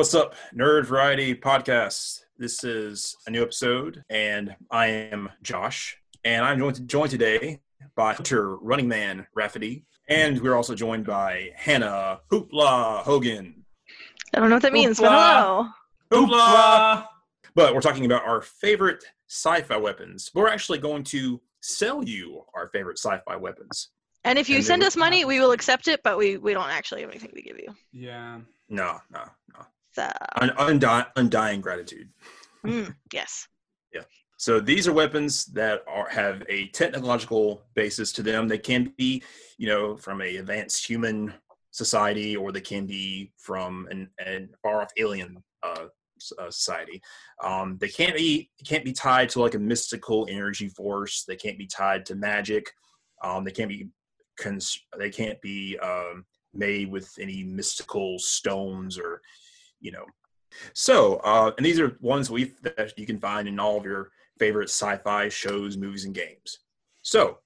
what's up, Nerd Variety Podcast? This is a new episode, and I am Josh, and I'm joined, joined today by Hunter Running Man Rafferty, and we're also joined by Hannah Hoopla Hogan. I don't know what that means, but hello. Hoopla! But we're talking about our favorite sci-fi weapons. We're actually going to sell you our favorite sci-fi weapons. And if you And send us money, we will accept it, but we, we don't actually have anything to give you. Yeah. No, no, no. So, Un- undi- undying gratitude. mm, yes. Yeah. So these are weapons that are have a technological basis to them. They can be, you know, from a advanced human society, or they can be from an, an far off alien uh, uh, society. Um, they can't be can't be tied to like a mystical energy force. They can't be tied to magic. Um, they can't be cons- they can't be um, made with any mystical stones or, you know. So, uh, and these are ones we that you can find in all of your favorite sci-fi shows, movies, and games. So,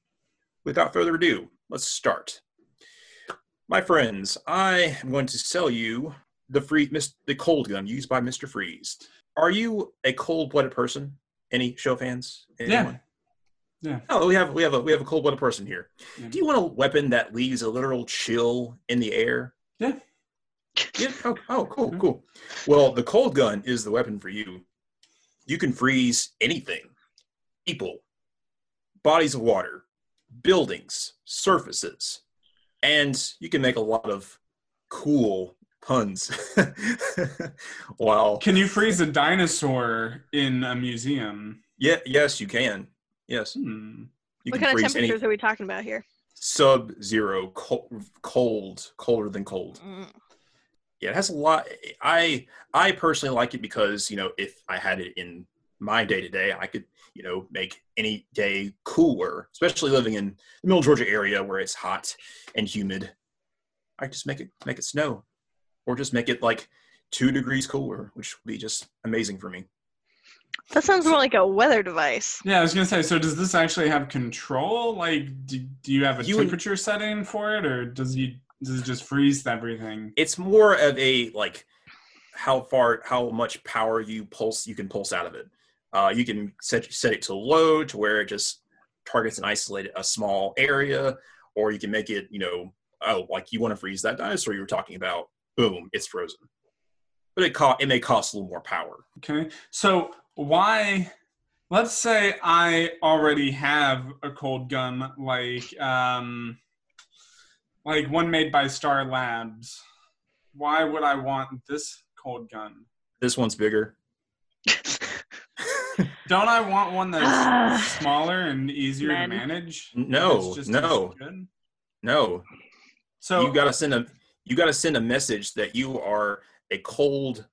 without further ado, let's start. My friends, I am going to sell you the free the cold gun used by Mr. Freeze. Are you a cold-blooded person? Any show fans? Anyone? Yeah. Oh, we have we have a we have a cold-blooded person here. Yeah. Do you want a weapon that leaves a literal chill in the air? Yeah. Yeah. Oh, oh, cool, Mhm. cool. Well, the cold gun is the weapon for you. You can freeze anything people, bodies of water, buildings, surfaces, and you can make a lot of cool puns. wow. Can you freeze a dinosaur in a museum? Yeah, yes, you can. Yes. Hmm. You what can kind of freeze any temperatures are we talking about here? sub zero, cold, cold, colder than cold. Mm. Yeah it has a lot i i personally like it because you know if i had it in my day to day i could you know make any day cooler especially living in the middle georgia area where it's hot and humid i just make it make it snow or just make it like two degrees cooler which would be just amazing for me That sounds more like a weather device. Yeah, I was gonna say. So, does this actually have control? Like, do, do you have a You would- temperature setting for it, or does you does it just freeze everything? it's more of a like how far how much power you pulse you can pulse out of it uh, you can set set it to low to where it just targets and isolated a small area or you can make it you know oh like you want to freeze that dinosaur you were talking about boom it's frozen but it co- it may cost a little more power Okay. So, why? Let's say I already have a cold gun, like um, like one made by Star Labs. Why would I want this cold gun? this one's bigger Don't I want one that's Ah. smaller and easier Men. to manage? no no no So you got to send a you got to send a message that you are a cold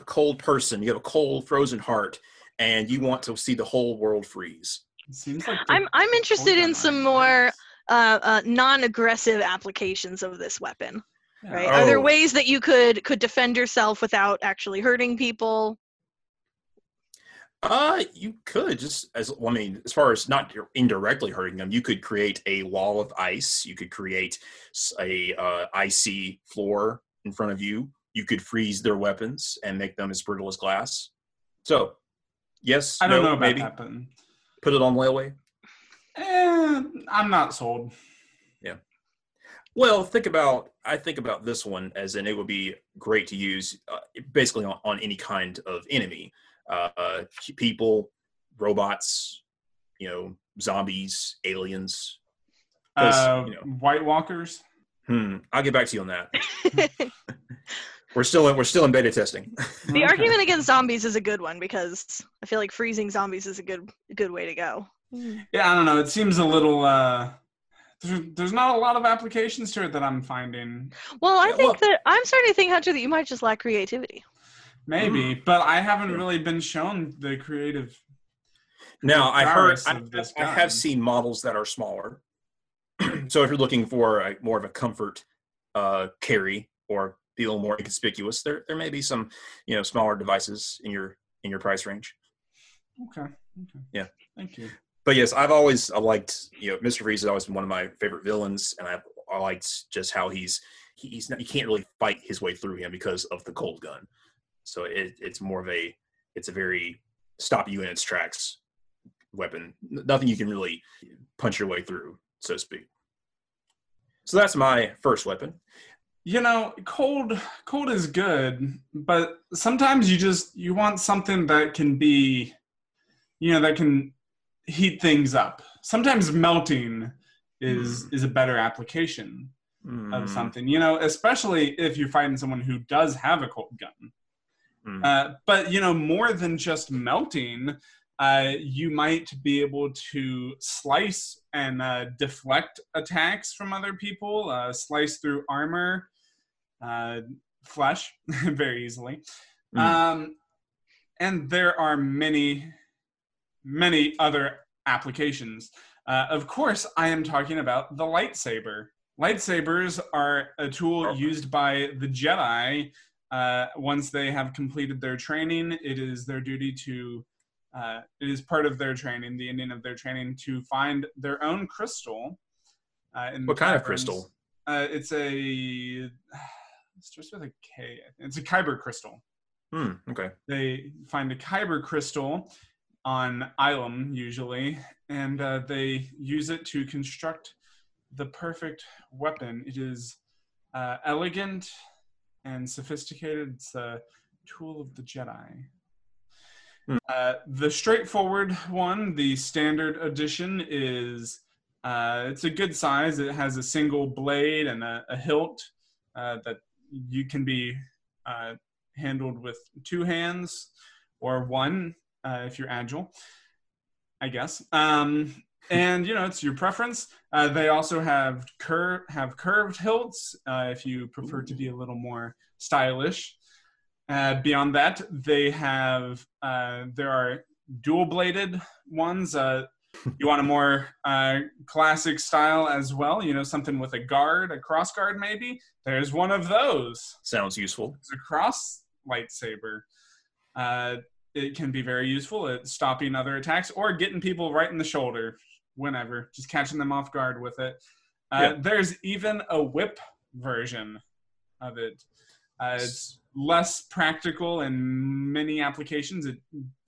a cold person you have a cold frozen heart and you want to see the whole world freeze seems like I'm I'm interested in some more is- uh, uh, non-aggressive applications of this weapon. yeah. Right? Are there Oh. ways that you could could defend yourself without actually hurting people? uh you could just as well, i mean as far as not indirectly hurting them you could create a wall of ice you could create a uh, icy floor in front of you you could freeze their weapons and make them as brittle as glass so yes I don't no, know about maybe that, but put it on layaway eh, I'm not sold. Yeah. Well, think about I think about this one as in it would be great to use uh, basically on, on any kind of enemy, uh, uh, people, robots, you know, zombies, aliens, Uh, you know. White Walkers. Hmm. I'll get back to you on that. We're still in, we're still in beta testing. The Okay. argument against zombies is a good one because I feel like freezing zombies is a good good way to go. Yeah, I don't know. It seems a little. Uh, there's, there's not a lot of applications to it that I'm finding. Well, I Yeah, think well- that I'm starting to think, Hunter, that you might just lack creativity. Maybe, but I haven't really been shown the creative. Now I heard prowess I, this I have seen models that are smaller. so if you're looking for a, more of a comfort uh, carry or be a little more inconspicuous, there there may be some you know smaller devices in your in your price range. Okay. Okay. Yeah. Thank you. But yes, I've always I liked you know Mr. Freeze has always been one of my favorite villains, and I've I liked just how he's he- he's not, you can't really fight his way through him because of the cold gun. So it, it's more of a it's a very stop you in its tracks weapon. Nothing you can really punch your way through, so to speak. So that's my first weapon. You know, cold cold is good, but sometimes you just you want something that can be you know, that can heat things up. Sometimes melting is is a better application of Mm, something. You know, especially if you're fighting someone who does have a cold gun. mm. Uh, but you know, more than just melting, uh, you might be able to slice and uh, deflect attacks from other people, uh, slice through armor, uh, flesh very easily. Mm. Um, and there are many, many other applications. Uh, of course, I am talking about the lightsaber. Lightsabers are a tool used by the Jedi uh, once they have completed their training. It is their duty to, uh, it is part of their training, the ending of their training, to find their own crystal. Uh, in What kind of crystal? Uh, it's a, it starts with a K. It's a kyber crystal Hmm, okay. they find a kyber crystal on Ilum usually, and uh, they use it to construct the perfect weapon. It is uh, elegant and sophisticated. It's a tool of the Jedi. Hmm. Uh, the straightforward one, the standard edition, is uh, it's a good size. It has a single blade and a, a hilt uh, that you can be uh, handled with two hands or one uh, if you're agile, I guess. Um, and you know it's your preference. Uh, they also have cur- have curved hilts uh, if you prefer to be a little more stylish. Uh, beyond that, they have uh, there are dual bladed ones. Uh, you want a more uh, classic style as well. You know something with a guard, a cross guard maybe. There's one of those Sounds useful. it's a cross lightsaber. Uh, it can be very useful at stopping other attacks or getting people right in the shoulder whenever, just catching them off guard with it. Uh, Yeah. There's even a whip version of it. Uh, it's less practical in many applications. It,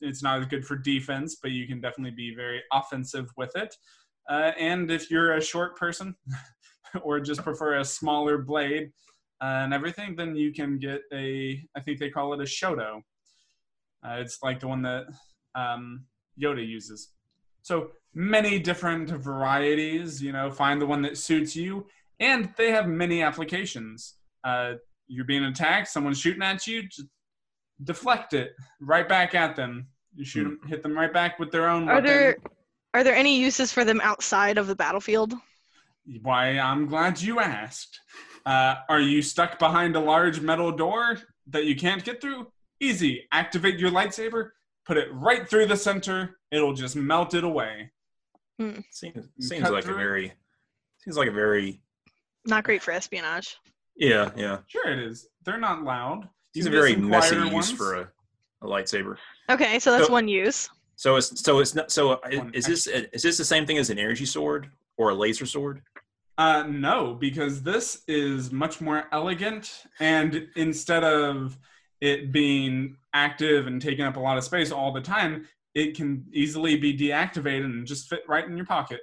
it's not as good for defense, but you can definitely be very offensive with it. Uh, and if you're a short person or just prefer a smaller blade, uh, and everything, then you can get a, I think they call it a Shoto. Uh, it's like the one that um, Yoda uses. So many different varieties, you know, find the one that suits you. And they have many applications. Uh, you're being attacked, someone's shooting at you, just deflect it right back at them. You shoot them, hit them right back with their own Are weapon. there are there any uses for them outside of the battlefield? Why, I'm glad you asked. Uh, are you stuck behind a large metal door that you can't get through? Easy. Activate your lightsaber, put it right through the center. It'll just melt it away. Seems seems like a through it? very seems like a very Not great for espionage. yeah yeah. Sure, it is. They're not loud. These are very messy quieter use for a, a lightsaber. Okay, so that's So- one use. So it's so it's not so i- One is this is this the same thing as an energy sword or a laser sword? Uh, no, because this is much more elegant, and instead of it being active and taking up a lot of space all the time, it can easily be deactivated and just fit right in your pocket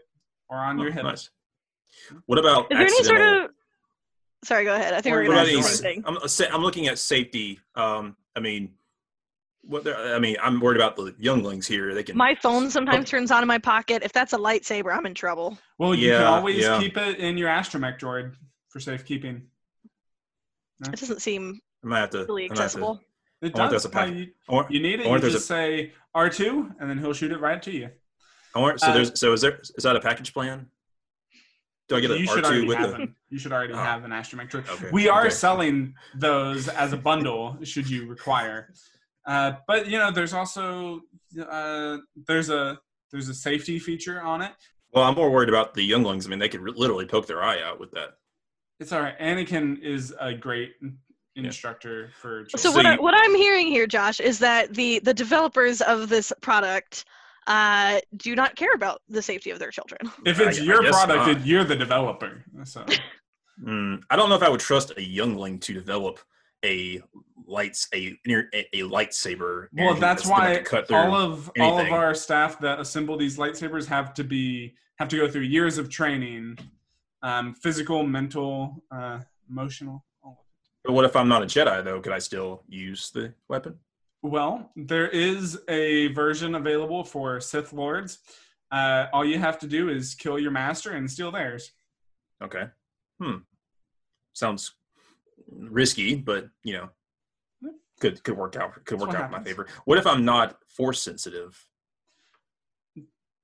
or on your head. nice. What about Is there any sort of Sorry, go ahead. I think we're gonna about ask same thing. I'm uh, I'm looking at safety. Um, I mean, what there- I mean, I'm worried about the younglings here. They can My phone sometimes turns on in my pocket. If that's a lightsaber, I'm in trouble. Well, you can Yeah, always yeah. keep it in your astromech droid for safekeeping. It doesn't seem I might have to. really I to- accessible. It I does. that's a pack- you, I want- you need it. I You wonder if there's just say R2, and then he'll shoot it right to you. I want, so uh, there's so is there is that a package plan? Do I get an you should R two already with have the? an, You should already Oh. have an astromech droid. Okay, We are okay. selling those as a bundle, should you require. Uh, but you know, there's also uh, there's a there's a safety feature on it. Well, I'm more worried about the younglings. I mean, they could re- literally poke their eye out with that. It's all right. Anakin is a great instructor for. So, So what, I, what i'm hearing here, Josh, is that the the developers of this product uh, do not care about the safety of their children. if it's I- I your guess product, not. you're the developer. So Mm, I don't know if I would trust a youngling to develop a lights a a, a lightsaber. Well, and that's gonna why cut through all of all of our staff that assemble these lightsabers have to be have to go through years of training, um, physical, mental, uh, emotional. All of it. But what if I'm not a Jedi though? Could I still use the weapon? Well, there is a version available for Sith Lords. Uh, all you have to do is kill your master and steal theirs. Okay. Hmm. Sounds risky, but you know, could could work out. Could That's work out in my favor. What if I'm not force sensitive?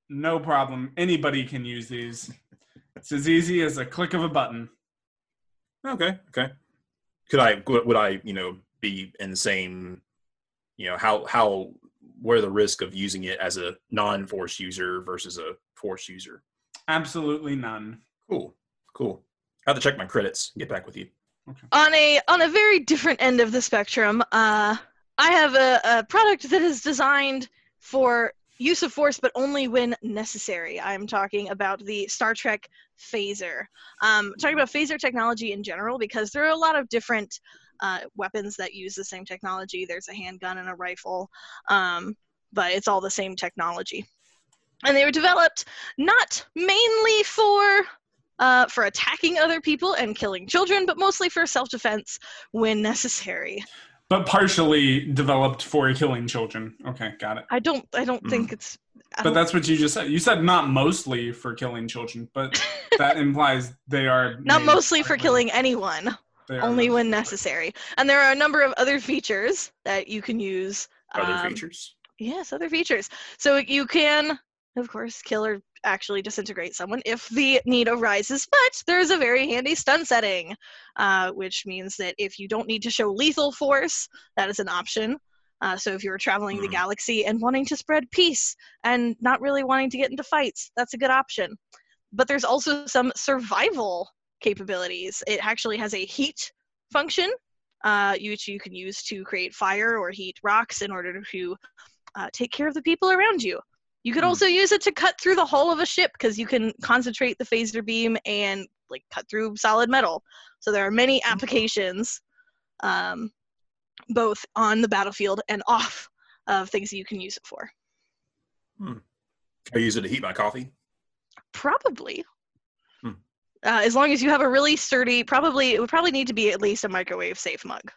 No problem. Anybody can use these. It's as easy as a click of a button. Okay. Okay. Could I? Would would I? You know, be in the same? You know, how how what are the risk of using it as a non-force user versus a force user? Absolutely none. Cool. Cool. I have to check my credits. Get back with you. Okay. on a on a very different end of the spectrum uh i have a, a product that is designed for use of force but only when necessary. I'm talking about the star trek phaser. Um talking about phaser technology in general because there are a lot of different uh, weapons that use the same technology. There's a handgun and a rifle um, but it's all the same technology. And they were developed not mainly for uh, for attacking other people and killing children, but mostly for self-defense when necessary. But partially developed for killing children. Okay, got it. I don't. I don't Mm. think it's. I But that's what you just said. You said not mostly for killing children, but that implies they are not mostly for killing anyone, only when necessary. And there are a number of other features that you can use. Other um, features. Yes, other features. So you can, of course, kill or actually disintegrate someone if the need arises, but there is a very handy stun setting, uh, which means that if you don't need to show lethal force, that is an option. Uh, so if you're traveling the Hmm. galaxy and wanting to spread peace and not really wanting to get into fights, that's a good option. But there's also some survival capabilities. It actually has a heat function, uh, which you can use to create fire or heat rocks in order to uh, take care of the people around you. You could Hmm. also use it to cut through the hull of a ship because you can concentrate the phaser beam and like cut through solid metal. So there are many applications, um, both on the battlefield and off of things that you can use it for. I use it to heat my coffee. Probably. Hmm. Uh, as long as you have a really sturdy, probably it would probably need to be at least a microwave safe mug.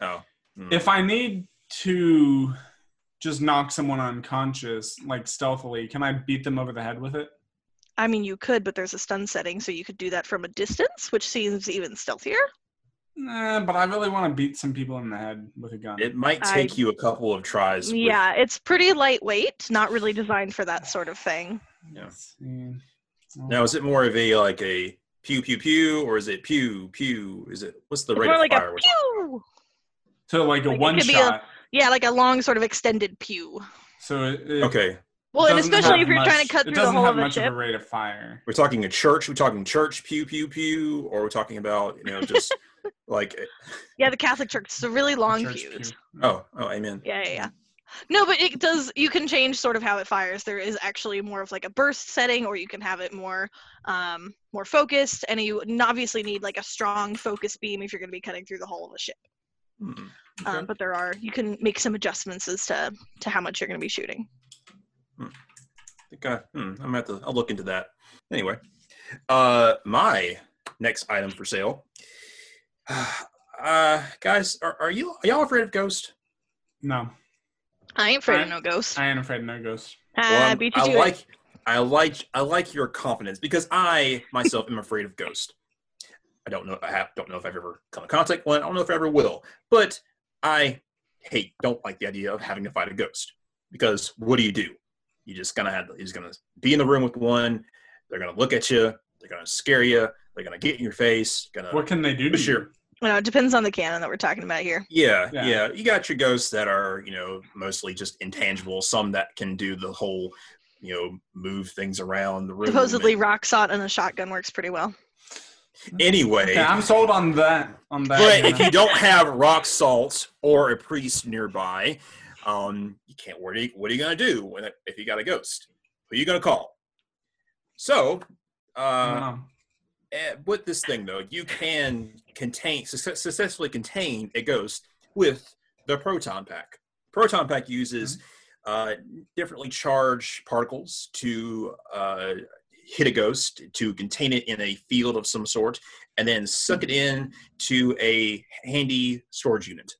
Oh. Hmm. If I need to just knock someone unconscious, like stealthily, can I beat them over the head with it? I mean, you could, but there's a stun setting, so you could do that from a distance, which seems even stealthier. Nah, but I really want to beat some people in the head with a gun. It might I- take you a couple of tries. with- Yeah, it's pretty lightweight, not really designed for that sort of thing. Yeah. Let's. Now, is it more of a like a pew pew pew, or is it pew pew? Is it what's the It's rate more of like fire? a with- pew. So like a Like, it one could be a- shot. Yeah, like a long sort of extended pew. So it, it Okay, Well, and especially if you're trying to cut through the doesn't whole have of a much ship. of a rate of fire. we're talking a church. We're talking church pew pew pew, or we're talking about you know just like Yeah, the Catholic Church. It's a really long Church fuse. pew. oh oh amen. Yeah, yeah, yeah. No, but it does. You can change sort of how it fires. There is actually more of like a burst setting, or you can have it more, um, more focused. And you obviously need like a strong focus beam if you're going to be cutting through the whole of a ship. Hmm, okay. Um, but there are you can make some adjustments as to to how much you're going to be shooting. I think I, hmm, I'm gonna have to. I'll look into that. Anyway, uh, my next item for sale. Uh, guys, are, are you are y'all afraid of ghost? No, I ain't afraid of no ghosts. I ain't afraid of no ghosts. Ah, I'm- beat you I to it. like I like I like your confidence because I myself am afraid of ghost. I don't know I have don't know if I've ever come in contact with one. I don't know if I ever will. But I hate don't like the idea of having to fight a ghost because what do you do? You just gonna have you're just gonna be in the room with one. They're gonna look at you. They're gonna scare you. They're gonna get in your face. Gonna What can they do to Sure. you? You know, it depends on the canon that we're talking about here. Yeah, Yeah. yeah, You got your ghosts that are, you know, mostly just intangible. Some that can do the whole, you know, move things around the room. Supposedly, and- rock salt and a shotgun works pretty well. Anyway, Yeah, I'm sold on that. On that. but if you don't have rock salt or a priest nearby, um, you can't. What are you, what are you gonna do when if you got a ghost? Who are you gonna call? So, uh, uh, with this thing though, you can contain success, successfully contain a ghost with the proton pack. Proton pack uses uh, differently charged particles to uh, hit a ghost to contain it in a field of some sort, and then suck it in to a handy storage unit.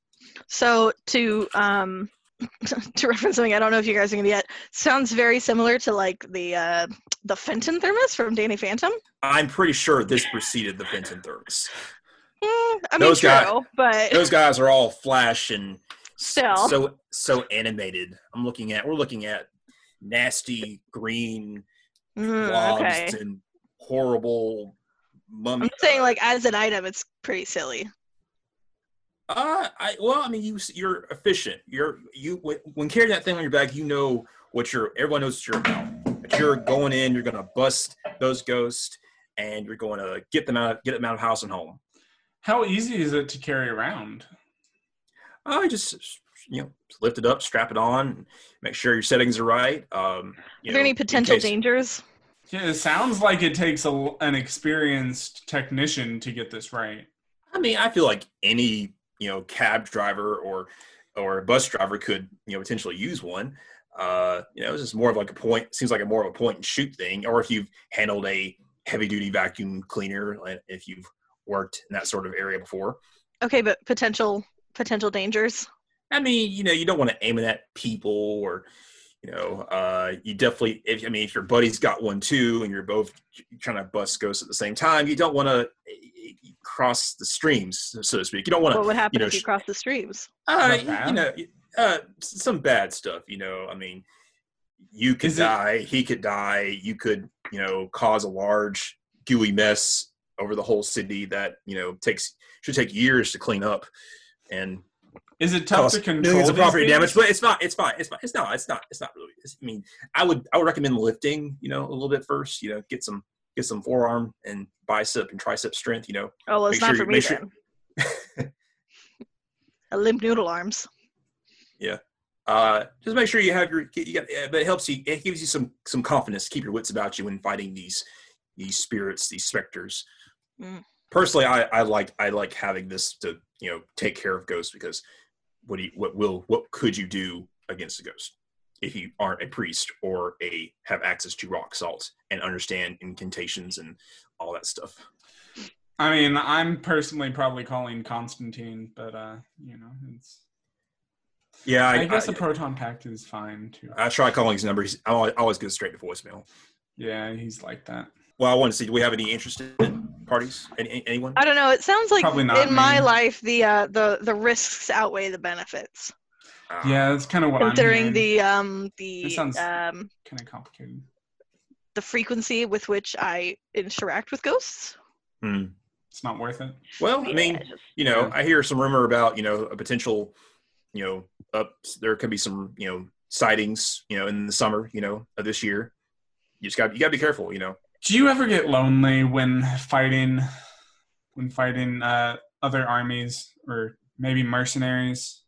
So to um to reference something I don't know if you guys are gonna get sounds very similar to like the uh the Fenton thermos from Danny Phantom. I'm pretty sure this preceded the Fenton thermos. Mm, I mean Those true, guys- but Those guys are all flash and Still. so so animated. I'm looking at we're looking at nasty green Mm, blobs okay. and horrible mummy. I'm saying like as an item it's pretty silly. Uh, I well, I mean, you you're efficient. You're you when, when carrying that thing on your back, you know what you're. Everyone knows what you're about. But you're going in. You're gonna bust those ghosts, and you're going to get them out, get them out of house and home. How easy is it to carry around? I just you know lift it up, strap it on, make sure your settings are right. Um, you Are there know, any potential case- dangers? Yeah, it sounds like it takes a, an experienced technician to get this right. I mean, I feel like any you know cab driver or or bus driver could you know potentially use one. Uh, you know, it's just more of like a point. Seems like a more of a point and shoot thing. Or if you've handled a heavy duty vacuum cleaner, like if you've worked in that sort of area before. Okay, but potential potential dangers. I mean, you know, you don't want to aim it at people or, you know, uh, you definitely, if, I mean, if your buddy's got one too and you're both trying to bust ghosts at the same time, you don't want to cross the streams, so to speak. You don't want to, What would happen you know, if you cross the streams? uh, you, you know, uh, some bad stuff, you know, I mean, you could Is it- die, he could die, you could, you know, cause a large gooey mess over the whole city that, you know, takes, should take years to clean up. And Is it tough to control millions of these property things? damage, but it's not. It's fine. It's fine. It's not. It's not. It's not really. It's, I mean, I would. I would recommend lifting. You know, a little bit first. You know, get some get some forearm and bicep and tricep strength. You know, Oh well, it's Make not sure for me make sure- then. A limp noodle arms. Yeah. Uh, just make sure you have your. You got, but it helps you. It gives you some some confidence to keep your wits about you when fighting these these spirits, these specters. Mm. Personally, I I like I like having this to you know take care of ghosts because what do you, what will what could you do against a ghost if you aren't a priest or a have access to rock salt and understand incantations and all that stuff. I mean, I'm personally probably calling Constantine, but uh, you know, it's. Yeah, I, I, guess I, a proton pack is fine too. I try calling his numbers. I always, I always go straight to voicemail. Yeah, he's like that. Well, I want to see. Do we have any interested parties? Any, any- anyone? I don't know. It sounds like Probably not in my life the uh, the the risks outweigh the benefits. Uh, Yeah, that's kind of what Considering I'm the um the It sounds- um kind of complicated. the frequency with which I interact with ghosts. hmm. It's not worth it. Well, I mean, it's just- you know, Yeah. I hear some rumor about you know a potential, you know, up there could be some you know sightings, you know, in the summer, you know, of this year. You just got you got to be careful, you know. Do you ever get lonely when fighting, when fighting uh, other armies or maybe mercenaries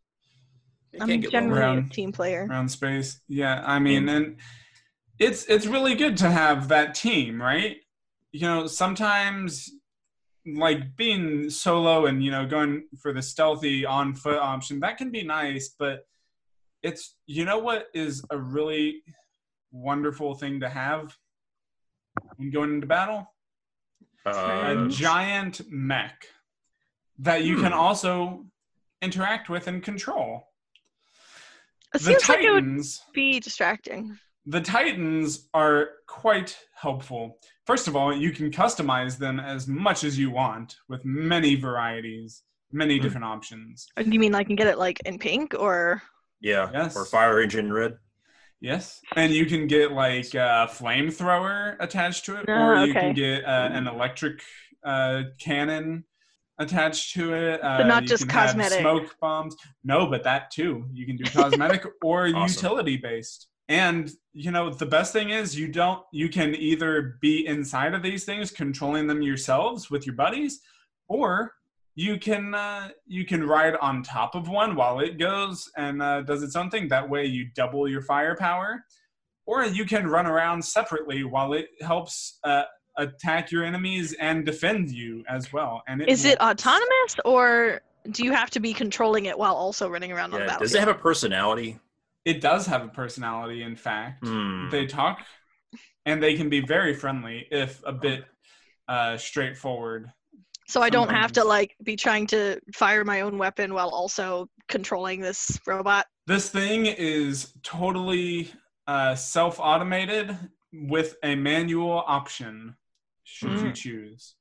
I'm can't get lonely. generally a Around- team player. around space? Yeah, I mean, and it's it's really good to have that team, right? You know, sometimes like being solo and you know going for the stealthy on foot option that can be nice, but it's you know what is a really wonderful thing to have when going into battle a Uh, Mhm. giant mech that you can Hmm. also interact with and control. It The seems like it would Titans, be distracting. the Titans are quite helpful. First of all, you can customize them as much as you want with many varieties, many Hmm. different options. Uh, You mean I can get it like in pink or? yeah, Yes. or fire engine red. Yes, and you can get like a flamethrower attached to it, Ah, or you okay. can get uh, an electric uh, cannon attached to it. Uh, not you just can have cosmetic. smoke bombs. No, but that too. You can do cosmetic or Awesome. utility based. And you know the best thing is you don't. You can either be inside of these things, controlling them yourselves with your buddies, or you can uh, you can ride on top of one while it goes and uh, does its own thing. That way, you double your firepower, or you can run around separately while it helps uh, attack your enemies and defend you as well. And it Is it will- autonomous or do you have to be controlling it while also running around on the Yeah. battlefield? Does it have a personality? It does have a personality. In fact, Hmm. they talk, and they can be very friendly if a bit uh, straightforward. So I don't have to like be trying to fire my own weapon while also controlling this robot. This thing is totally uh, self-automated with a manual option, should you Mm. choose.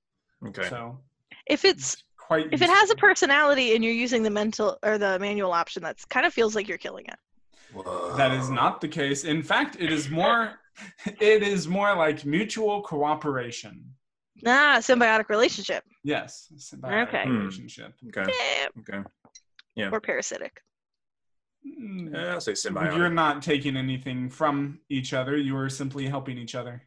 Okay. So If it's quite. if it has a personality and you're using the mental or the manual option, that's kind of feels like you're killing it. That is not the case. In fact, it is more. It is more like mutual cooperation. Ah, symbiotic relationship. Yes, symbiotic Okay. Hmm. relationship. Okay. Eh, Okay. Yeah. Or parasitic. Mm, Yeah, I'll say symbiotic. You're not taking anything from each other. You are simply helping each other.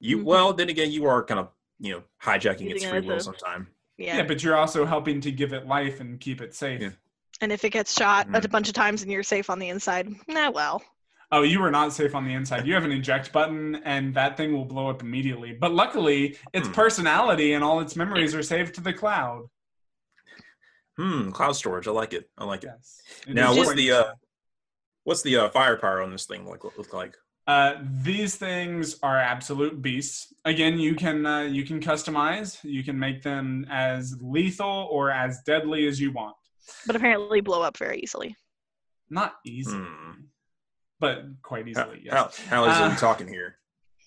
You Mhm. well, then again, you are kind of you know hijacking its Using it free as will a- sometime. Yeah. Yeah. but you're also helping to give it life and keep it safe. Yeah. And if it gets shot Mm. a bunch of times and you're safe on the inside, nah, well. Oh, you are not safe on the inside. You have an eject button, and that thing will blow up immediately. But luckily, its Hmm. personality and all its memories are saved to the cloud. Hmm. Cloud storage. I like it. I like it. Yes. It Now, what's quite the uh, what's the uh, firepower on this thing like look like? Uh, these things are absolute beasts. Again, you can uh, you can customize. You can make them as lethal or as deadly as you want. But apparently blow up very easily. Not easy. Hmm. But quite How, easily. Yes. how, how is Uh, it talking here?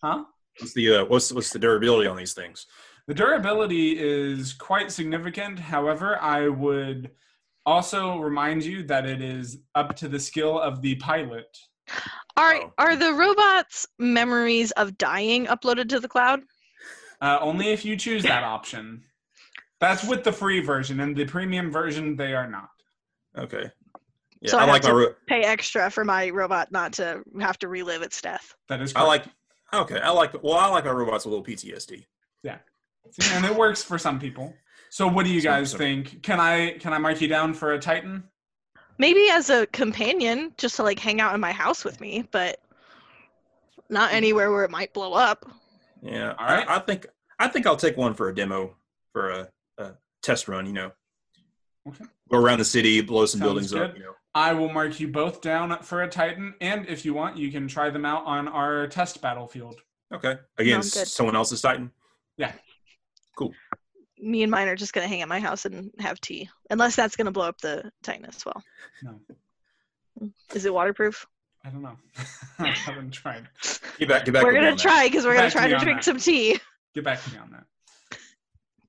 Huh? What's the uh, what's what's the durability on these things? The durability is quite significant. However, I would also remind you that it is up to the skill of the pilot. Are Oh. are the robots' memories of dying uploaded to the cloud? Uh, only if you choose that option. That's with the free version. and the premium version, they are not. Okay. Yeah, So I I have like my to- ro- Pay extra for my robot not to have to relive its death. That is I like okay. I like well, I like my robots with a little PTSD. Yeah, and it works for some people. So, what do you Some- guys some- think? Can I can I mark you down for a Titan? Maybe as a companion, just to like hang out in my house with me, but not hmm. anywhere where it might blow up. Yeah. All right. I, I think I think I'll take one for a demo for a, a test run. You know, Okay. go around the city, blow some Sounds buildings up. You know. I will mark you both down for a Titan, and if you want, you can try them out on our test battlefield. Okay. Against Sounds good. someone else's Titan. Yeah. Cool. Me and mine are just gonna hang at my house and have tea, unless that's gonna blow up the Titan as well. No, Is it waterproof? I don't know. I haven't tried. Get back. Get back. we're gonna try because we're gonna back to try to drink that. some tea. Get back to me on that.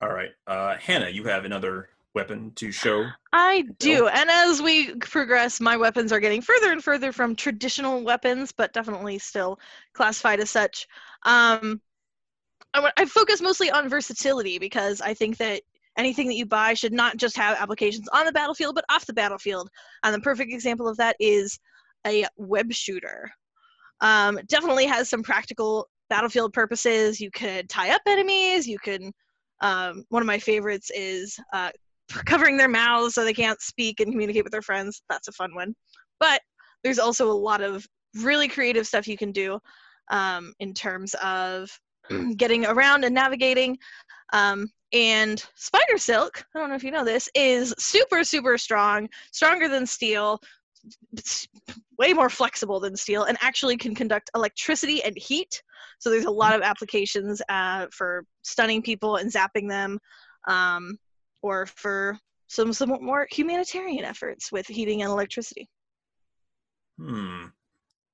All right, uh, Hannah, you have another weapon to show. I do, and as we progress, my weapons are getting further and further from traditional weapons, but definitely still classified as such. Um, I, I focus mostly on versatility because I think that anything that you buy should not just have applications on the battlefield, but off the battlefield. And the perfect example of that is a web shooter. Um, definitely has some practical battlefield purposes. You could tie up enemies. You can. Um, one of my favorites is uh, covering their mouths so they can't speak and communicate with their friends. That's a fun one. But there's also a lot of really creative stuff you can do um, in terms of getting around and navigating. Um, and spider silk, I don't know if you know this, is super, super strong, stronger than steel, way more flexible than steel, and actually can conduct electricity and heat. So there's a lot of applications uh, for stunning people and zapping them, um, or for some some more humanitarian efforts with heating and electricity. Hmm.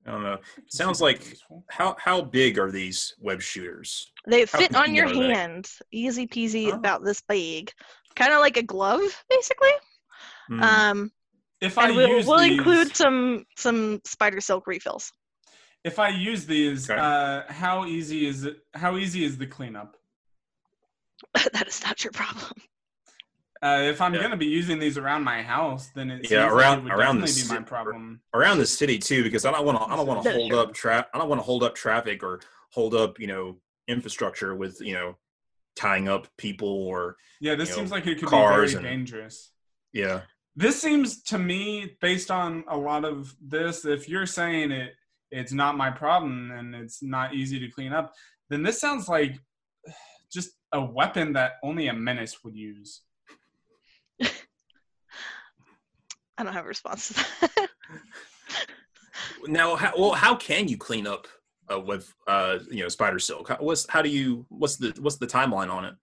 I don't know. Sounds like how how big are these web shooters? They How fit on your convenient are they? hand, easy peasy, Oh. about this big, kind of like a glove, basically. Hmm. Um, If I and we'll, use we'll these, include some some spider silk refills. if I use these, Okay. uh, how easy is it? How easy is the cleanup? that is not your problem. Uh, if I'm Yeah. going to be using these around my house, then it Yeah, around- like it would around the definitely be my problem. Around the city too, because I don't want to. I don't want to hold true. up tra- I don't want to hold up traffic or hold up, you know, infrastructure with you know, tying up people or Yeah, this seems know, like it could be very and- dangerous. yeah. This seems to me, based on a lot of this, if you're saying it, it's not my problem and it's not easy to clean up, then this sounds like just a weapon that only a menace would use. I don't have a response to that. Now, how, well, how can you clean up uh, with uh, you know spider silk? How, what's how do you what's the what's the timeline on it?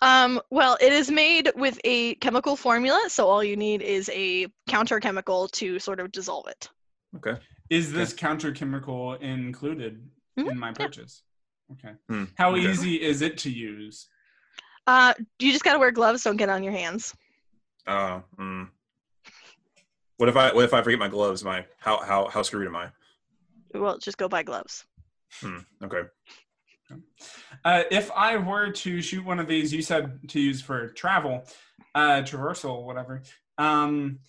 um, well, it is made with a chemical formula, so all you need is a counter chemical to sort of dissolve it. Okay. Is this counter chemical included Mhm, in my purchase? Okay. Hmm, How okay. easy is it to use? Uh, you just gotta wear gloves. Don't get on your hands. Uh, mm. What if I what if I forget my gloves? My how how how screwed am I? Well, just go buy gloves. Hmm, okay. Uh, if I were to shoot one of these, you said to use for travel, uh, traversal, whatever. Um,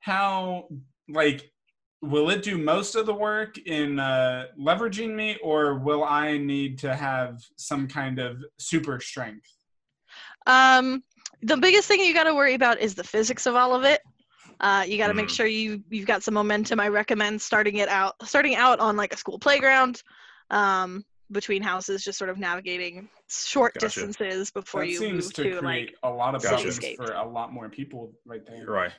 how like will it do most of the work in uh, leveraging me, or will I need to have some kind of super strength? Um, the biggest thing you got to worry about is the physics of all of it. Uh, you got to make Mm. sure you you've got some momentum. I recommend starting it out starting out on like a school playground, um, between houses, just sort of navigating short Gotcha. distances before that you seems move to to, create like a lot of Gotcha. problems for a lot more people right there. You're right.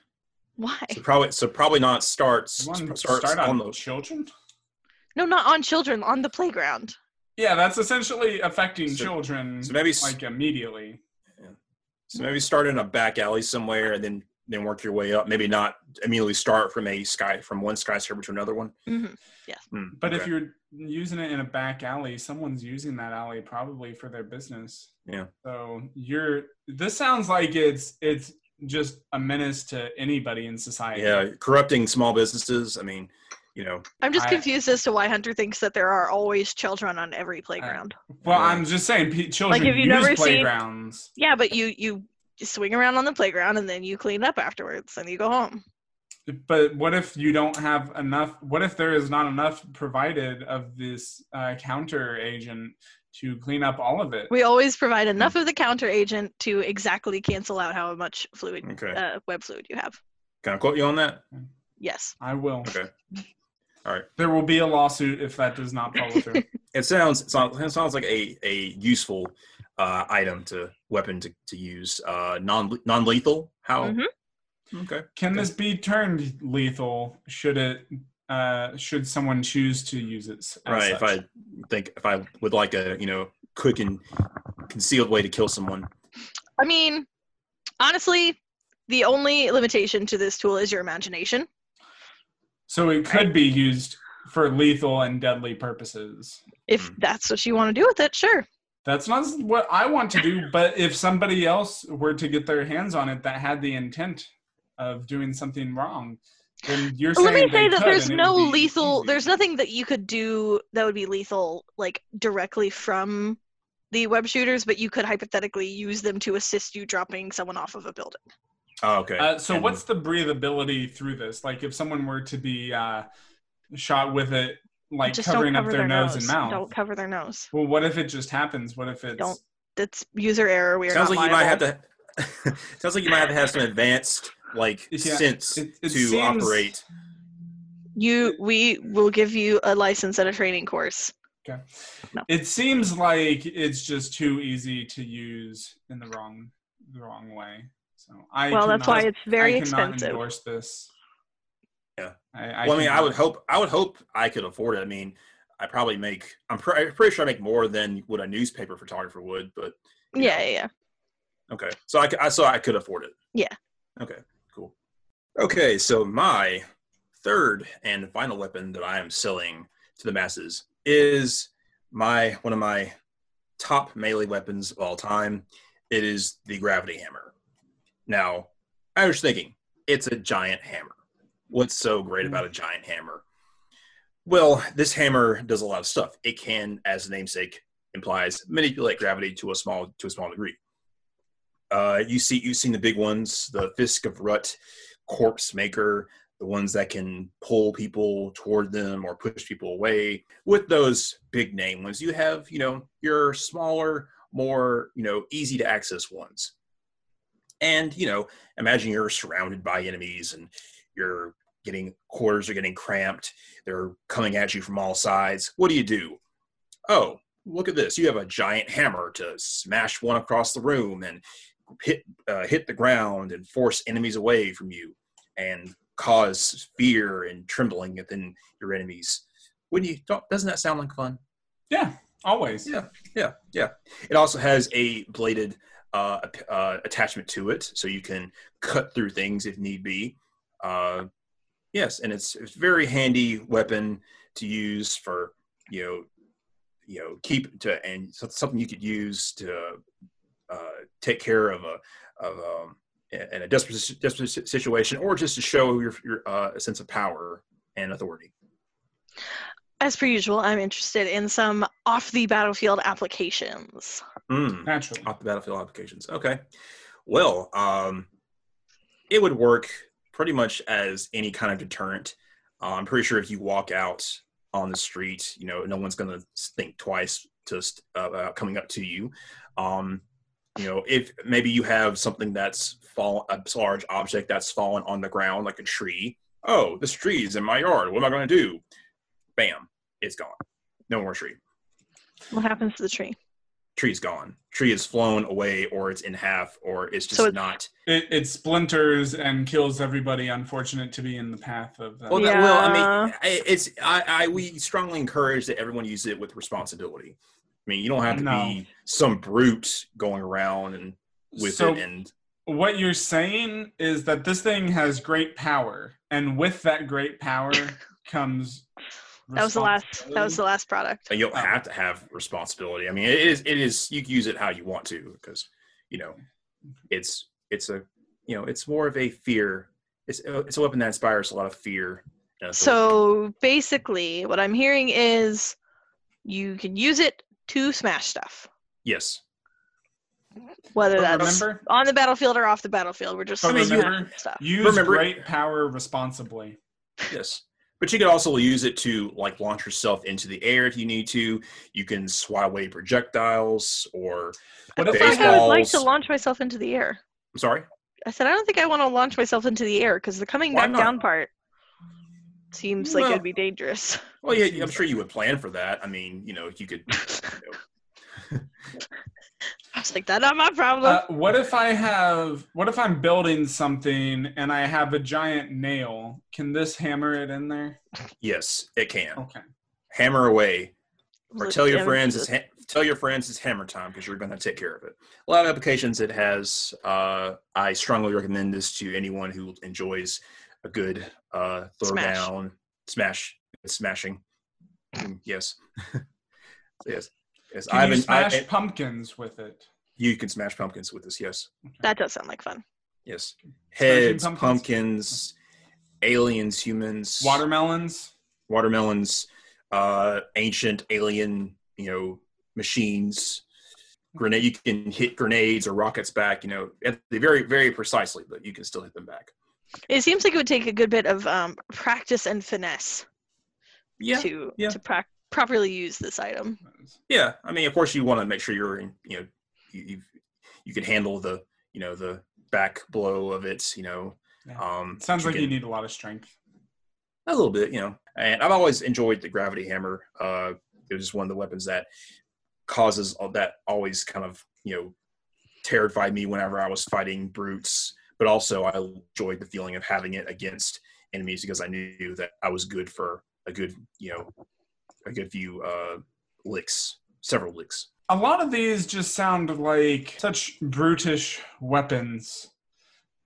why? So probably so probably not starts You starts start on on those. children? No, not on children on the playground. Yeah, that's essentially affecting So- children so maybe like immediately. So maybe start in a back alley somewhere and then then work your way up. Maybe not immediately start from a sky from one skyscraper to another one. hmm Hmm, But if you're using it in a back alley, someone's using that alley probably for their business. Yeah. So you're this sounds like it's it's just a menace to anybody in society. yeah, corrupting small businesses. I mean, you know, I'm just I- confused as to why Hunter thinks that there are always children on every playground. Well, I'm just saying pe- children have you use never seen- playgrounds. yeah, but you you swing around on the playground and then you clean up afterwards and you go home. But what if you don't have enough? What if there is not enough provided of this uh, counter agent to clean up all of it? We always provide enough of the counter agent to exactly cancel out how much fluid, okay. uh, web fluid you have. Can I quote you on that? Yes. I will. Okay. All right. There will be a lawsuit if that does not follow through. It sounds it sounds, it sounds like a a useful uh, item to weapon to, to use. Uh, non non lethal. How? Mhm. Okay. Can Okay. this be turned lethal? Should it? Uh, should someone choose to use it? s- as Right. If? I think if I would like a you know quick and concealed way to kill someone. I mean, honestly, the only limitation to this tool is your imagination. So it could be used for lethal and deadly purposes. If Hmm. that's what you want to do with it, sure. That's not what I want to do, but if somebody else were to get their hands on it that had the intent of doing something wrong, then you're saying Let me say that there's and it would no lethal. easy. There's nothing that you could do that would be lethal, like directly from the web shooters, but you could hypothetically use them to assist you dropping someone off of a building. Oh, okay. Uh, so And- what's the breathability through this? Like if someone were to be uh, shot with it, like Just covering don't up cover their, nose, and mouth. Don't cover their nose. Well, what if it just happens? What if it's Don't. That's user error. We are sounds not like you might have to. sounds like you might have to have some advanced like Yeah, sense it- it to seems- operate. You, we will give you a license and a training course. Okay. No. It seems like it's just too easy to use in the wrong the wrong way. So I well, that's why it's very I cannot expensive. endorse this. Yeah. I, well, I mean, I would hope. I would hope I could afford it. I mean, I probably make. I'm, pre- I'm pretty sure I make more than what a newspaper photographer would. But Yeah, yeah, yeah. okay, so I, c- I so I could afford it. Yeah. Okay. Cool. Okay, so my third and final weapon that I am selling to the masses is my one of my top melee weapons of all time. It is the gravity hammer. Now, I was thinking, it's a giant hammer. What's so great about a giant hammer? Well, this hammer does a lot of stuff. It can, as the namesake implies, manipulate gravity to a small to a small degree. Uh, you see, you've seen the big ones, the Fist of Rukt, Corpse Maker, the ones that can pull people toward them or push people away. With those big name ones, you have, you know, your smaller, more, you know, easy to access ones. And, you know, imagine you're surrounded by enemies and you're getting quarters are getting cramped. They're coming at you from all sides. What do you do? Oh, look at this. You have a giant hammer to smash one across the room and hit uh, hit the ground and force enemies away from you and cause fear and trembling within your enemies. Wouldn't you? Don't, doesn't that sound like fun? Yeah, always. Yeah, yeah, yeah. It also has a bladed uh, uh, attachment to it, so you can cut through things if need be. Uh, yes, and it's it's very handy weapon to use for you know you know keep to and something you could use to uh, take care of a of um, in a desperate, desperate situation, or just to show your, your uh, sense of power and authority. As per usual, I'm interested in some off the battlefield applications. Mm, Naturally. off the battlefield applications. Okay. Well, um, it would work pretty much as any kind of deterrent. Uh, I'm pretty sure if you walk out on the street, you know, no one's going to think twice to uh, about coming up to you. Um, you know, if maybe you have something that's fallen, a large object that's fallen on the ground, like a tree. Oh, this tree is in my yard. What am I going to do? Bam, it's gone. No more tree. What happens to the tree? Tree's gone. Tree is flown away, or it's in half, or it's just So it's- not. It, it splinters and kills everybody unfortunate to be in the path of that. Well, that, well, I mean, it's I, I we strongly encourage that everyone use it with responsibility. I mean, you don't have to No. be some brute going around and with So- it and what you're saying is that this thing has great power, and with that great power comes. That was the last. That was the last product. And you don't have to have responsibility. I mean, it is. It is. You can use it how you want to because, you know, it's it's a you know it's more of a fear. It's it's a weapon that inspires a lot of fear. So basically, what I'm hearing is you can use it to smash stuff, yes, whether that's remember, on the battlefield or off the battlefield. We're just But smashing remember- stuff. use Remember- great power responsibly. yes. But you could also use it to like launch yourself into the air if you need to. You can swat away projectiles or What I if I would like to launch myself into the air. I'm sorry. I said I don't think I want to launch myself into the air because the coming Why back not? down part seems like it'd be dangerous. Well, yeah, I'm sure you would plan for that. I mean, you know, you could. I was like, that's not my problem. Uh, what if I have? What if I'm building something and I have a giant nail? Can this hammer it in there? Yes, it can. Okay. Hammer away, or tell your friends this- it's ha- tell your friends it's hammer time because you're going to take care of it. A lot of applications it has. Uh, I strongly recommend this to anyone who enjoys a good uh, throw Smash. down, smash, smashing. Mm, yes, yes, yes. Can I've you been. I, smash pumpkins with it? you can smash pumpkins with this. Yes, That does sound like fun. yes. Heads, pumpkins? pumpkins, aliens, humans, Watermelons. watermelons, uh, ancient alien, you know, machines, grenade. You can hit grenades or rockets back. You know, at the very, very precisely, but you can still hit them back. It seems like it would take a good bit of um, practice and finesse Yeah, to yeah. to prac properly use this item. yeah. I mean, of course, you want to make sure you're in. You know, you you, you can handle the you know the back blow of it. You know, Yeah. um, It sounds like can- you need a lot of strength. a little bit, you know. And I've always enjoyed the gravity hammer. Uh, it was just one of the weapons that causes all that always kind of you know terrified me whenever I was fighting brutes. But also, I enjoyed the feeling of having it against enemies because I knew that I was good for a good you know a good few uh, licks, several licks. A lot of these just sound like such brutish weapons.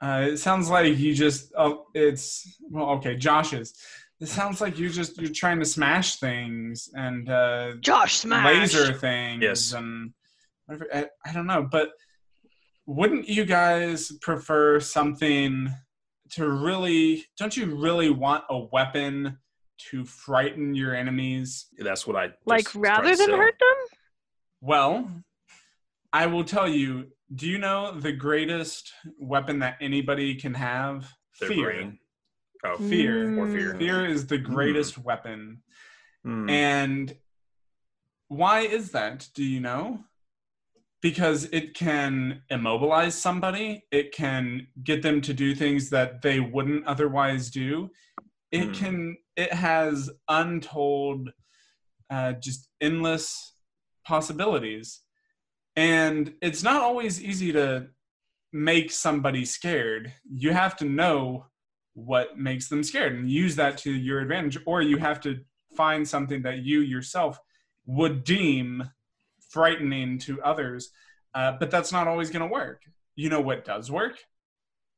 Uh, it sounds like you just oh, it's well okay, Josh's. It sounds like you just you're trying to smash things and uh, Josh smash. laser things Yes. and whatever. I, I don't know, but wouldn't you guys prefer something to really? Don't you really want a weapon to frighten your enemies? That's what I Like rather than hurt them? Well, I will tell you. Do you know the greatest weapon that anybody can have? Their Fear. brain. Oh, Fear. or fear. Fear is the greatest weapon. Hmm. And why is that? Do you know? Because it can immobilize somebody, it can get them to do things that they wouldn't otherwise do. It Hmm. can, it has untold, uh, just endless possibilities. And it's not always easy to make somebody scared. You have to know what makes them scared and use that to your advantage, or you have to find something that you yourself would deem frightening to others. Uh, but that's not always going to work. You know what does work?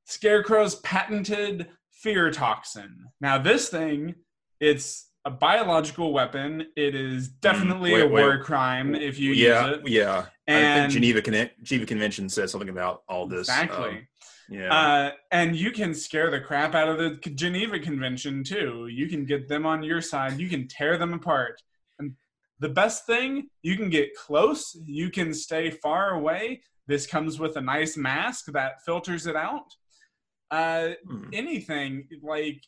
Scarecrow's patented fear toxin. Now, this thing, it's a biological weapon. It is definitely Mm, wait, a war wait. crime if you yeah, use it. yeah. I And think Geneva Con- Geneva Convention says something about all this. exactly. um, yeah. Uh, and you can scare the crap out of the Geneva Convention too. You can get them on your side. You can tear them apart. And the best thing, you can get close. You can stay far away. This comes with a nice mask that filters it out. Uh, Hmm. anything like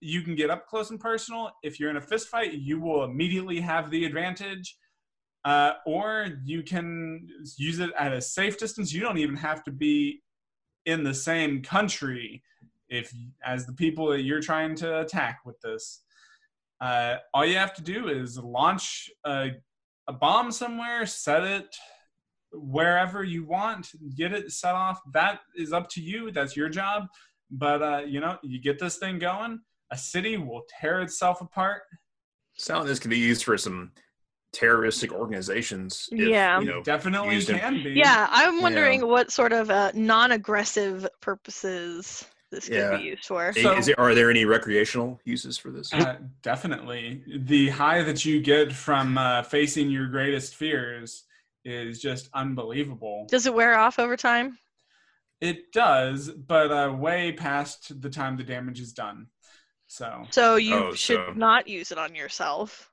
you can get up close and personal. If you're in a fist fight, you will immediately have the advantage. Uh, or you can use it at a safe distance. You don't even have to be in the same country if as the people that you're trying to attack with this. Uh, all you have to do is launch a, a bomb somewhere, set it wherever you want, get it set off. That is up to you. That's your job. But uh, you know, you get this thing going. A city will tear itself apart. Sound like this can be used for some terroristic organizations. if, Yeah. You know, Definitely used in- can be. Yeah, I'm wondering what sort of uh, non-aggressive purposes this could Yeah. be used for. is So- it, are there any recreational uses for this? Uh, definitely. The high that you get from uh, facing your greatest fears is just unbelievable. Does it wear off over time? It does, but uh, way past the time the damage is done. So So you Oh, should so- not use it on yourself.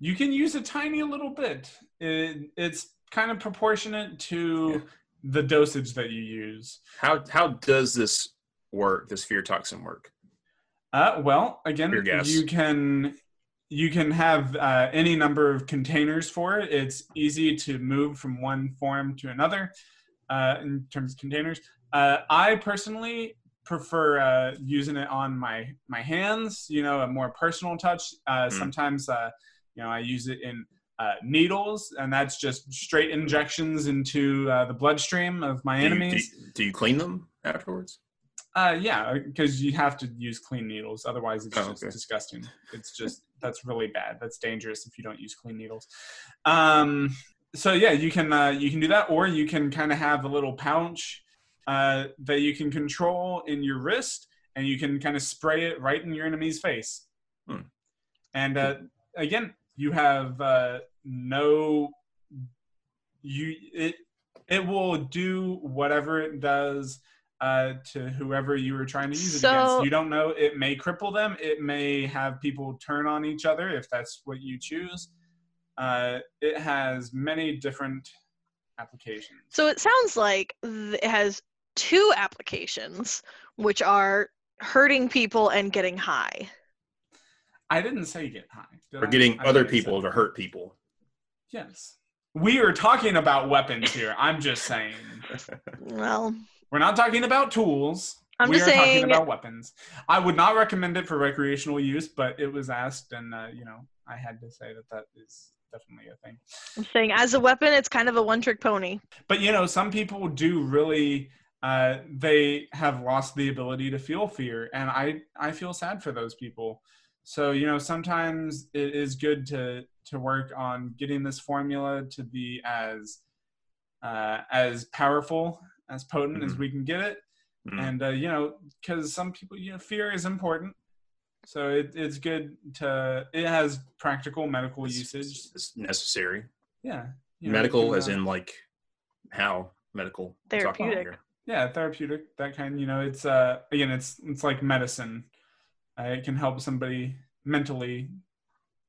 you can use a tiny little bit. It, it's kind of proportionate to Yeah. the dosage that you use. How how does this work? This fear toxin work? Uh, well, again, you can you can have uh, any number of containers for it. It's easy to move from one form to another uh, in terms of containers. Uh, I personally prefer uh, using it on my my hands. You know, a more personal touch. Uh, Mm. Sometimes, uh, you know, I use it in uh, needles, and that's just straight injections into uh, the bloodstream of my Do you, do, enemies. do you clean them afterwards? Uh, yeah, because you have to use clean needles. Otherwise, it's Oh, just okay. disgusting. It's just that's really bad. That's dangerous if you don't use clean needles. Um, so yeah, you can uh, you can do that, or you can kind of have a little pouch uh, that you can control in your wrist, and you can kind of spray it right in your enemy's face. Hmm. And uh, again, you have uh, no you it it will do whatever it does uh, to whoever you were trying to use it So- against. You don't know. It may cripple them. It may have people turn on each other if that's what you choose. Uh, it has many different applications. So it sounds like th- it has two applications, which are hurting people and getting high. I didn't say get high. did Or I? getting I other I people to hurt people? Yes. We are talking about weapons here. I'm just saying. Well, We're not talking about tools. I'm we are saying- talking about weapons. I would not recommend it for recreational use, but it was asked, and uh, you know, I had to say that that is definitely a thing. I'm saying as a weapon, it's kind of a one-trick pony. But you know, some people do really. Uh, they have lost the ability to feel fear, and I I feel sad for those people. So you know, sometimes it is good to to work on getting this formula to be as uh, as powerful as potent as Mhm. we can get it Mm. and uh, you know because some people you know fear is important so it, it's good to it has practical medical It's- usage It's necessary. yeah you know, medical, you can, as uh, in like how medical? we're talking about Therapeutic. yeah therapeutic that kind you know it's uh again it's it's like medicine uh, it can help somebody mentally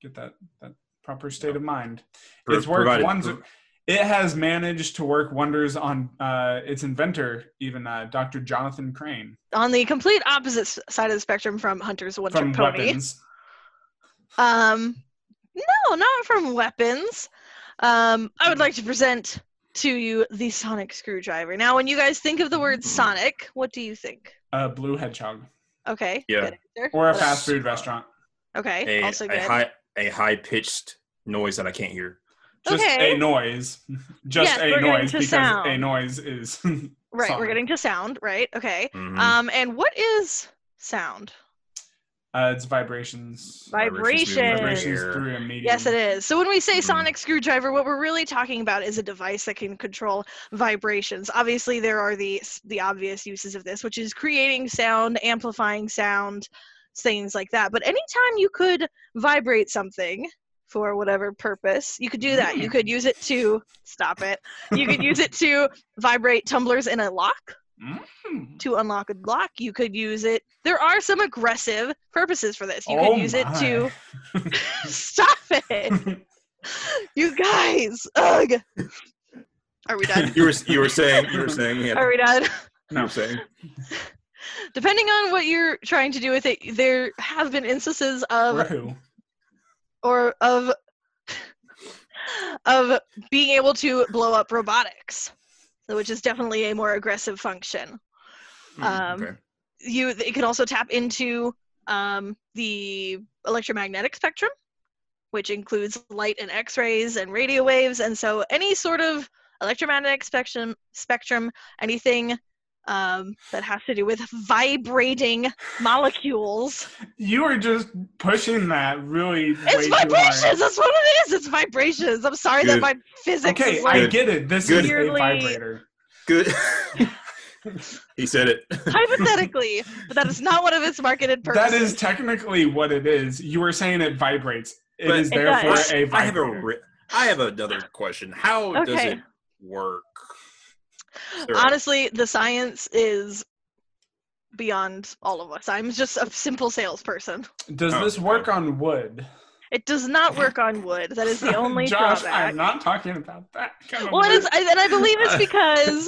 get that that proper state of mind Pro- it's worked provided- wonders it has managed to work wonders on uh, its inventor even uh, dr jonathan crane On the complete opposite side of the spectrum from Hunter's from one-trick pony. weapons Um, no, not from weapons. Um, I would like to present to you the sonic screwdriver. Now, when you guys think of the word sonic, what do you think? a blue hedgehog Okay. Yeah. good or a fast food restaurant Okay. a, also a high a high pitched noise that I can't hear. Just Okay. a noise. Just Yes, a we're getting noise to because sound. a noise is Right, Sonic. we're getting to sound, right? Okay. Mhm. Um, and what is sound? uh, it's vibrations. Vibrations moving Vibration. Vibrations through a medium. Yes, it is. So when we say Mhm. sonic screwdriver, what we're really talking about is a device that can control vibrations. Obviously, there are the the obvious uses of this, which is creating sound, amplifying sound, things like that. But anytime you could vibrate something for whatever purpose, you could do that. You could use it to stop it. You could use it to vibrate tumblers in a lock Mm. to unlock a lock. You could use it. There are some aggressive purposes for this. You Oh could use it to stop it. You guys, ugh. Are we done? you were you were saying you were saying yeah, Are we done? No, I'm saying Depending on what you're trying to do with it, there have been instances of who? Or of of being able to blow up robotics, so which is definitely a more aggressive function. Hmm, Um, okay. You it can also tap into um, the electromagnetic spectrum, which includes light and X-rays and radio waves, and so any sort of electromagnetic spectrum, spectrum, anything um, that has to do with vibrating molecules. You were just pushing that really It's way too vibrations. hard. That's what it is. It's vibrations. I'm sorry that my physics Okay, is I get it. This Good. is a vibrator. Good. he said it. hypothetically, but that is not one of its marketed purposes. That is technically what it is. You were saying it vibrates. It But- is It therefore does. a I have a vibrator. I have another question. How does it work? There- Honestly, the science is beyond all of us. I'm just a simple salesperson. Does Oh, this work on wood? It does not work on wood. That is the only Josh, drawback. I'm not talking about that. kind well, and, it's, I, and I believe it's because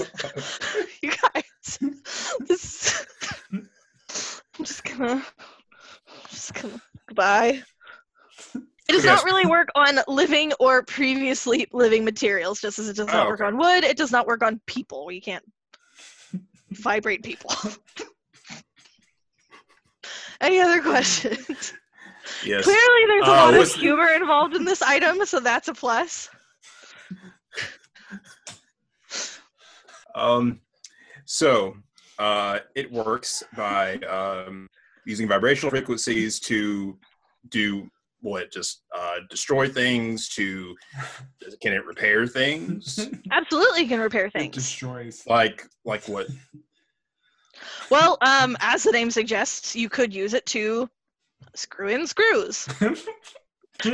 you guys. This, I'm just gonna, I'm just gonna goodbye. It does Yes. not really work on living or previously living materials, just as it does not Oh, work okay. on wood. It does not work on people. We can't vibrate people. Any other questions? yes. Clearly, there's a Uh, lot of humor involved in this item, so that's a plus. Um, so uh, it works by um, using vibrational frequencies to do what? Just uh, destroy things. To can it repair things? Absolutely, can repair It things. destroys. like like what? Well, um, as the name suggests, you could use it to screw in screws.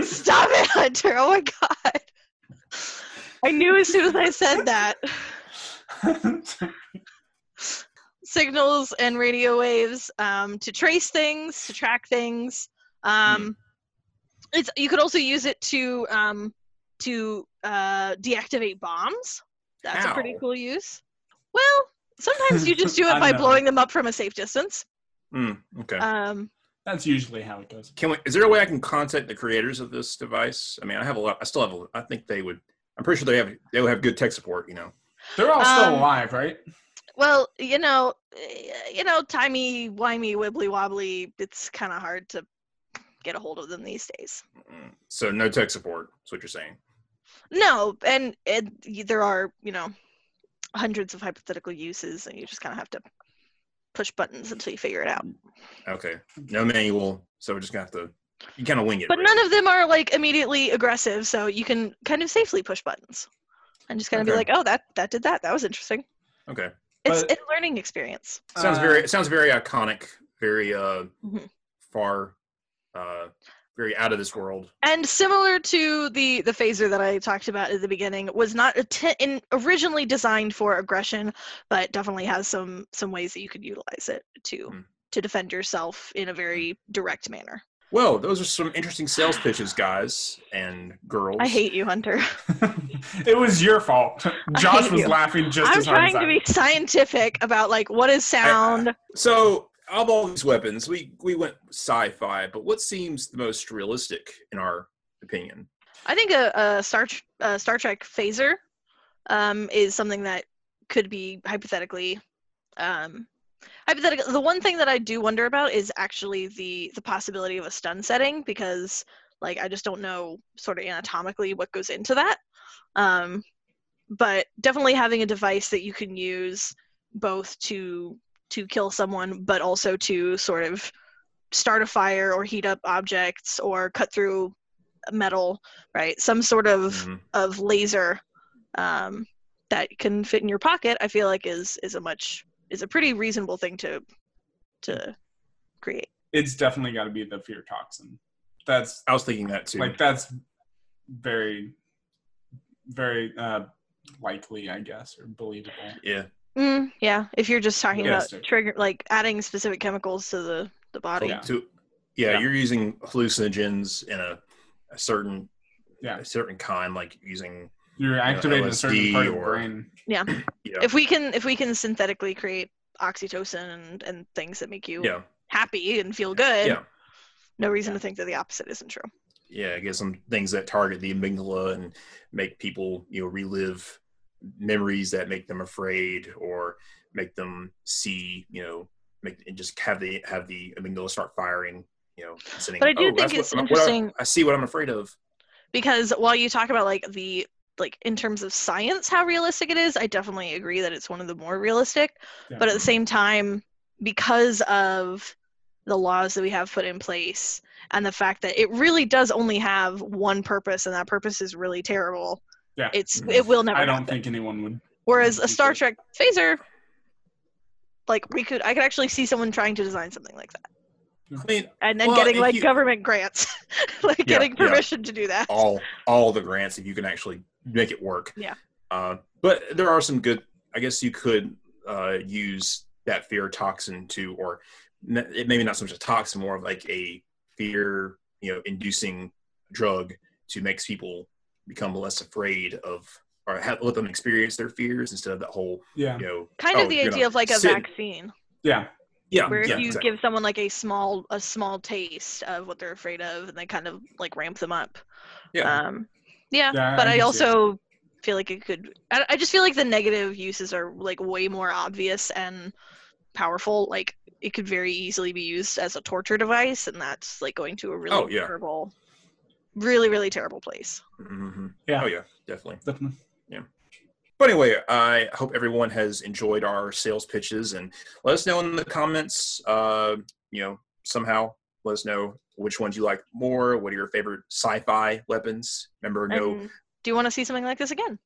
Stop it, Hunter! Oh my god! I knew as soon as I said that. Signals and radio waves um, to trace things, to track things. Um, It's you could also use it to um, to uh, deactivate bombs. That's a pretty cool use. Well, sometimes you just do it by know. blowing them up from a safe distance. Hmm, okay. Um, That's usually how it goes. Can we? Is there a way I can contact the creators of this device? I mean, I have a lot. I still have. A, I think they would. I'm pretty sure they have. They will have good tech support. You know. They're all still Um, alive, right? well, you know, eh, you know, timey wimey, wibbly wobbly. It's kind of hard to get a hold of them these days. So no tech support. That's what you're saying. No, and and y- there are you know hundreds of hypothetical uses, and you just kind of have to push buttons until you figure it out. Okay. No manual. So we're just gonna have to. You kind of wing it. But really. none of them are like immediately aggressive, so you can kind of safely push buttons and just kind of Okay. be like, "Oh, that that did that. That was interesting." Okay. It's But- it's a learning experience. Sounds Uh, very. It sounds very iconic. Very uh, Mhm. far. Uh, very out of this world. And similar to the the phaser that I talked about at the beginning, was not in, originally designed for aggression, but definitely has some some ways that you could utilize it to Hmm. to defend yourself in a very direct manner. Well, those are some interesting sales pitches, guys and girls. I hate you, Hunter. it was your fault. Josh was you. laughing just I'm as hard trying as I to be scientific about like what is sound. So, of all these weapons, we we went sci-fi, but what seems the most realistic in our opinion? I think a, a Star uh, Star Trek phaser um, is something that could be hypothetically um, hypothetical. The one thing that I do wonder about is actually the the possibility of a stun setting because Like I just don't know sort of anatomically what goes into that. Um, but definitely having a device that you can use both to to kill someone, but also to sort of start a fire or heat up objects or cut through metal, right? Some sort of Mhm. of laser um, that can fit in your pocket. I feel like is is a much is a pretty reasonable thing to to create. It's definitely got to be the fear toxin. That's I was thinking that too. like that's very, very uh, likely, I guess, or believable. yeah. Mm, yeah, if you're just talking about Realistic. trigger like adding specific chemicals to the the body. Yeah. To, yeah, Yeah. you're using hallucinogens in a, a certain Yeah. a certain kind, like using You're activating a certain LSD part of the or- brain. yeah, If we can if we can synthetically create oxytocin and, and things that make you yeah, happy and feel good, yeah, no reason to think that the opposite isn't true. yeah. I guess some things that target the amygdala and make people you know relive memories that make them afraid or make them see you know make and just have the have the amygdala start firing. You know, sitting, But I do "Oh, think it's what- what I- interesting- I see what I'm afraid of. because while you talk about like the like in terms of science how realistic it is i definitely agree that it's one of the more realistic Yeah. but at the same time because of the laws that we have put in place and the fact that it really does only have one purpose and that purpose is really terrible Yeah. it's it will never I don't happen. think anyone would. whereas a star trek phaser like we could i could actually see someone trying to design something like that I mean, and then Well, getting like you- government grants like Yeah, getting yeah. permission to do that all all the grants if you can actually make it work. Yeah. Uh, but there are some good. I guess you could uh, use that fear toxin to, or it maybe not so much a toxin, more of like a fear, you know, inducing drug to make people become less afraid of, or have, let them experience their fears instead of that whole, Yeah. you know, kind oh, of the idea of like a sit- vaccine Yeah. Yeah, where if yeah, you exactly. give someone like a small a small taste of what they're afraid of and they kind of like ramp them up yeah, um yeah, Yeah, but I i, can see it. also feel like it could I, I just feel like the negative uses are like way more obvious and powerful like it could very easily be used as a torture device and that's like going to a really Oh, yeah. terrible really really terrible place hmm Yeah. Oh yeah, definitely. Definitely. Yeah but anyway, I hope everyone has enjoyed our sales pitches and let us know in the comments. Uh, you know, somehow let us know which ones you like more. What are your favorite sci-fi weapons? Remember, no, and do you want to see something like this again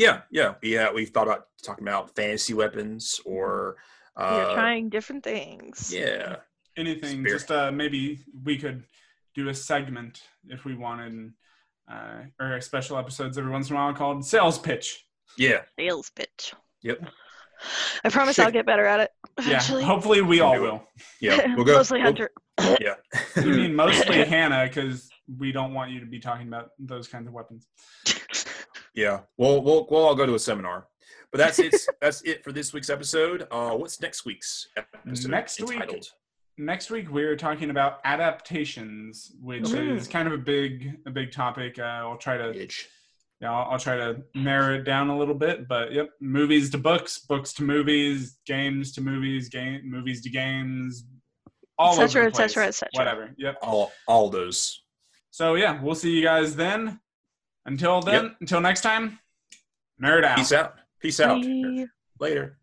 yeah, yeah, yeah. We've thought about talking about fantasy weapons or, we're uh, trying different things yeah, Anything. Spirit. Just uh, maybe we could do a segment if we wanted, uh, or special episodes every once in a while called sales pitch. yeah, sales pitch yep, i promise Shit. i'll get better at it eventually Yeah. Hopefully we all will. yeah. We'll go. mostly we'll- hunter yeah. You mean mostly Hannah because we don't want you to be talking about those kinds of weapons. Yeah, we'll we'll we'll all go to a seminar. But that's it. that's it for this week's episode. Uh, what's next week's episode? Next week- entitled? Next week we're talking about adaptations, which Ooh. is kind of a big a big topic. Uh, I'll try to Itch. yeah, I'll, I'll try to narrow it down a little bit. But yep, movies to books, books to movies, games to movies, game movies to games, all Et cetera, over the place. cetera, et cetera. Whatever. Yep. All all those. So yeah, we'll see you guys then. Until then, until next time, nerd out. Peace out. Peace out. Bye. Later.